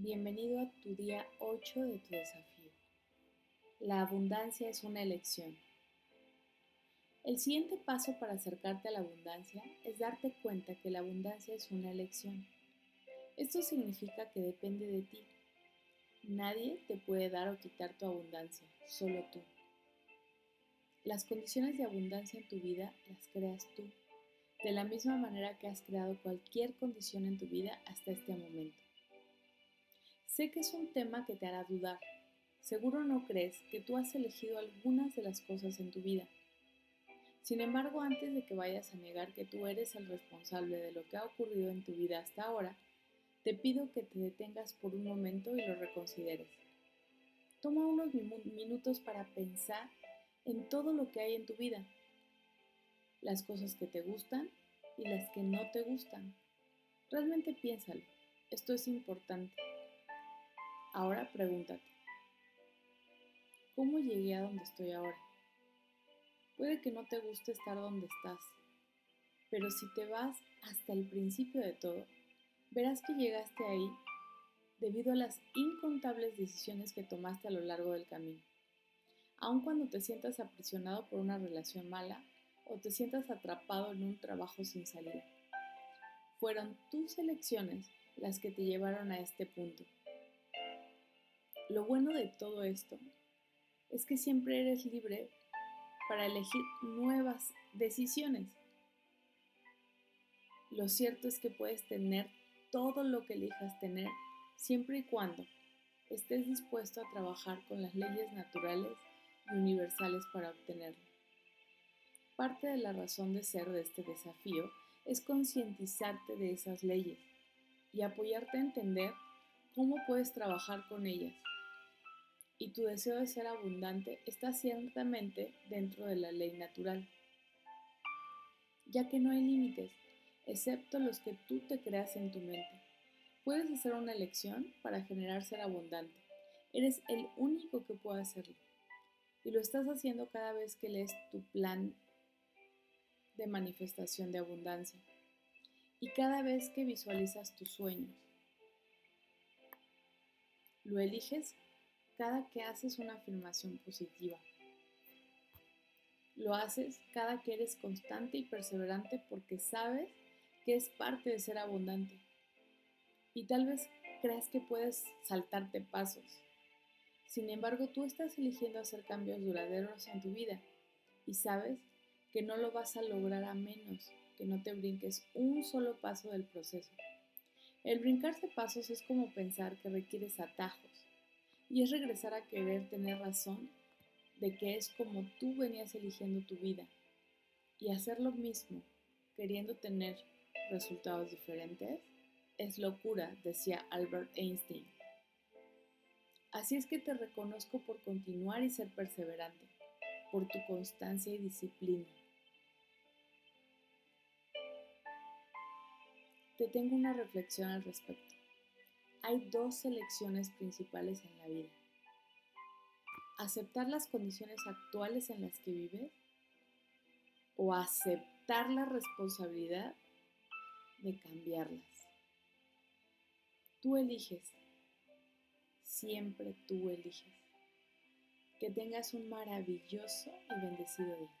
Bienvenido a tu día 8 de tu desafío. La abundancia es una elección. El siguiente paso para acercarte a la abundancia es darte cuenta que la abundancia es una elección. Esto significa que depende de ti. Nadie te puede dar o quitar tu abundancia, solo tú. Las condiciones de abundancia en tu vida las creas tú, de la misma manera que has creado cualquier condición en tu vida hasta este momento. Sé que es un tema que te hará dudar. Seguro no crees que tú has elegido algunas de las cosas en tu vida. Sin embargo, antes de que vayas a negar que tú eres el responsable de lo que ha ocurrido en tu vida hasta ahora, te pido que te detengas por un momento y lo reconsideres. Toma unos minutos para pensar en todo lo que hay en tu vida, las cosas que te gustan y las que no te gustan. Realmente piénsalo, esto es importante. Ahora pregúntate, ¿cómo llegué a donde estoy ahora? Puede que no te guste estar donde estás, pero si te vas hasta el principio de todo, verás que llegaste ahí debido a las incontables decisiones que tomaste a lo largo del camino. Aun cuando te sientas aprisionado por una relación mala o te sientas atrapado en un trabajo sin salida, fueron tus elecciones las que te llevaron a este punto. Lo bueno de todo esto es que siempre eres libre para elegir nuevas decisiones. Lo cierto es que puedes tener todo lo que elijas tener siempre y cuando estés dispuesto a trabajar con las leyes naturales y universales para obtenerlo. Parte de la razón de ser de este desafío es concientizarte de esas leyes y apoyarte a entender cómo puedes trabajar con ellas y tu deseo de ser abundante está ciertamente dentro de la ley natural, ya que no hay límites, excepto los que tú te creas en tu mente. Puedes hacer una elección para generar ser abundante. Eres el único que puede hacerlo. Y lo estás haciendo cada vez que lees tu plan de manifestación de abundancia y cada vez que visualizas tus sueños. Lo eliges cada que haces una afirmación positiva. Lo haces cada que eres constante y perseverante porque sabes que es parte de ser abundante. Y tal vez creas que puedes saltarte pasos. Sin embargo, tú estás eligiendo hacer cambios duraderos en tu vida y sabes que no lo vas a lograr a menos que no te brinques un solo paso del proceso. El brincarse pasos es como pensar que requieres atajos y es regresar a querer tener razón de que es como tú venías eligiendo tu vida y hacer lo mismo queriendo tener resultados diferentes es locura, decía Albert Einstein. Así es que te reconozco por continuar y ser perseverante, por tu constancia y disciplina. Te tengo una reflexión al respecto hay dos selecciones principales en la vida. Aceptar las condiciones actuales en las que vives o aceptar la responsabilidad de cambiarlas. Tú eliges, siempre tú eliges. Que tengas un maravilloso y bendecido día.